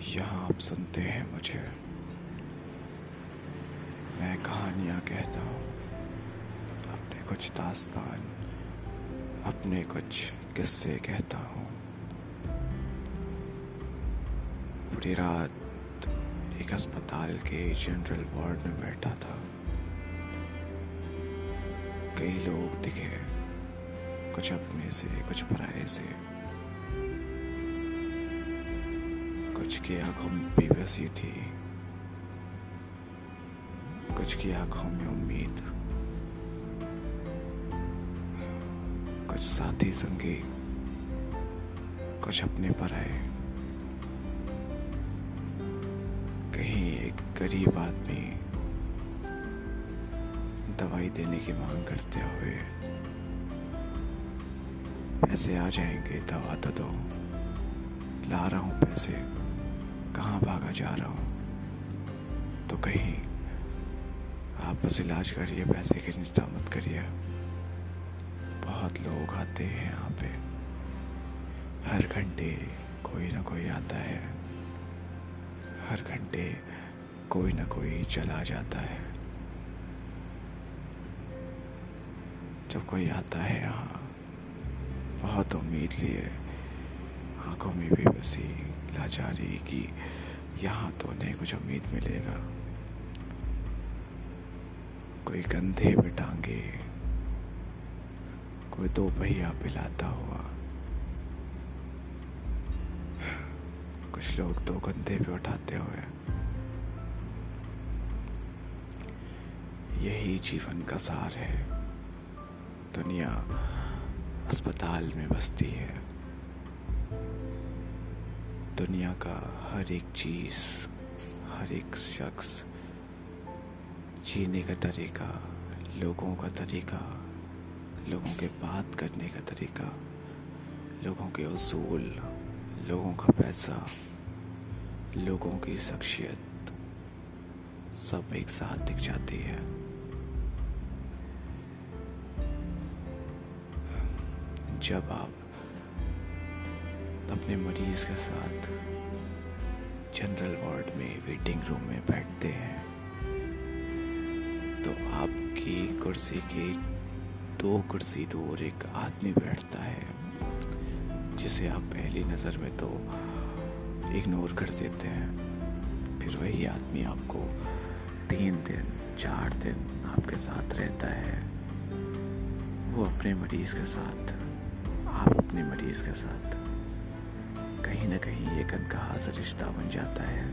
आप सुनते हैं मुझे। मैं कहानियाँ कहता हूँ। अपने कुछ दास्तान, अपने कुछ किस्से कहता हूँ। पूरी रात एक अस्पताल के जनरल वार्ड में बैठा था। कई लोग दिखे, कुछ अपने से, कुछ पराए से। कुछ की आँखों में बेबसी थी। कुछ की आँखों में उम्मीद। कुछ साथी संगी। कुछ अपने पर आए कहीं एक गरीब आदमी दवाई देने की मांग करते हुए पैसे आ जाएँगे, दवा तो दो। ला रहा हूँ पैसे। कहाँ भागा जा रहा हूँ? तो कहीं आप बस इलाज करिए, पैसे की चिंता मत करिए। बहुत लोग आते हैं यहाँ पे। हर घंटे कोई ना कोई आता है। हर घंटे कोई ना कोई चला जाता है। जब कोई आता है यहाँ, बहुत उम्मीद लिए। आँखों में भी बसी लाचारी की यहाँ तो उन्हें कुछ उम्मीद मिलेगा। कोई कंधे पे टांगे, कोई दो पहिया पिलाता हुआ। कुछ लोग दो कंधे पे उठाते हुए। यही जीवन का सार है। दुनिया अस्पताल में बसती है। दुनिया का हर एक चीज़, हर एक शख्स जीने का तरीका, लोगों का तरीका, लोगों के बात करने का तरीका, लोगों के असूल लोगों का पैसा, लोगों की शख्सियत सब एक साथ दिख जाती है। जब आप अपने मरीज़ के साथ जनरल वार्ड में वेटिंग रूम में बैठते हैं। तो आपकी कुर्सी की दो कुर्सी दूर एक आदमी बैठता है, जिसे आप पहली नज़र में तो इग्नोर कर देते हैं। फिर वही आदमी आपको तीन दिन, चार दिन आपके साथ रहता है। वो अपने मरीज़ के साथ, आप अपने मरीज़ के साथ कहीं ना कहीं एक अनकहा सा रिश्ता बन जाता है।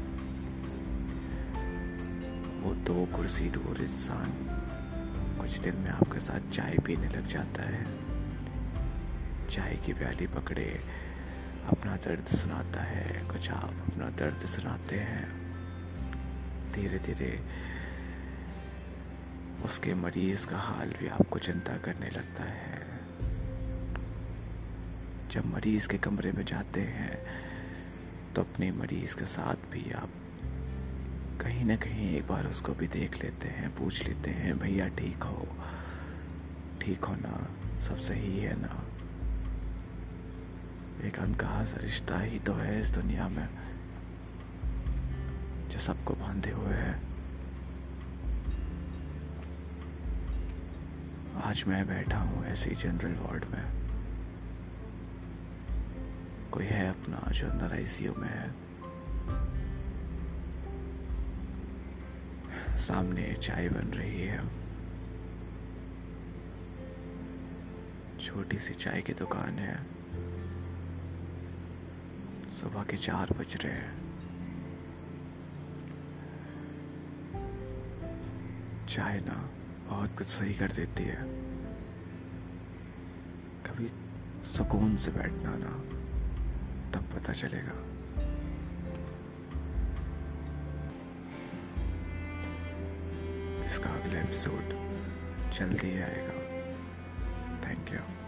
वो दो कुर्सी दूर इंसान कुछ दिन में आपके साथ चाय पीने लग जाता है। चाय की प्याली पकड़े अपना दर्द सुनाता है, कुछ आप अपना दर्द सुनाते हैं। धीरे धीरे उसके मरीज़ का हाल भी आपको चिंता करने लगता है। जब मरीज़ के कमरे में जाते हैं तो अपने मरीज़ के साथ भी आप कहीं ना कहीं एक बार उसको भी देख लेते हैं, पूछ लेते हैं, भैया, ठीक हो? ठीक हो ना सब सही है ना? एक अनकहा सा रिश्ता ही तो है इस दुनिया में, जो सबको बांधे हुए है। आज मैं बैठा हूँ ऐसे जनरल वार्ड में। कोई है अपना जो अंदर आईसीयू में है? सामने चाय बन रही है। छोटी सी चाय की दुकान है। सुबह के चार बज रहे हैं। चाय ना बहुत कुछ सही कर देती है। कभी सुकून से बैठना ना। तब पता चलेगा। इसका अगला एपिसोड जल्दी ही आएगा। Thank you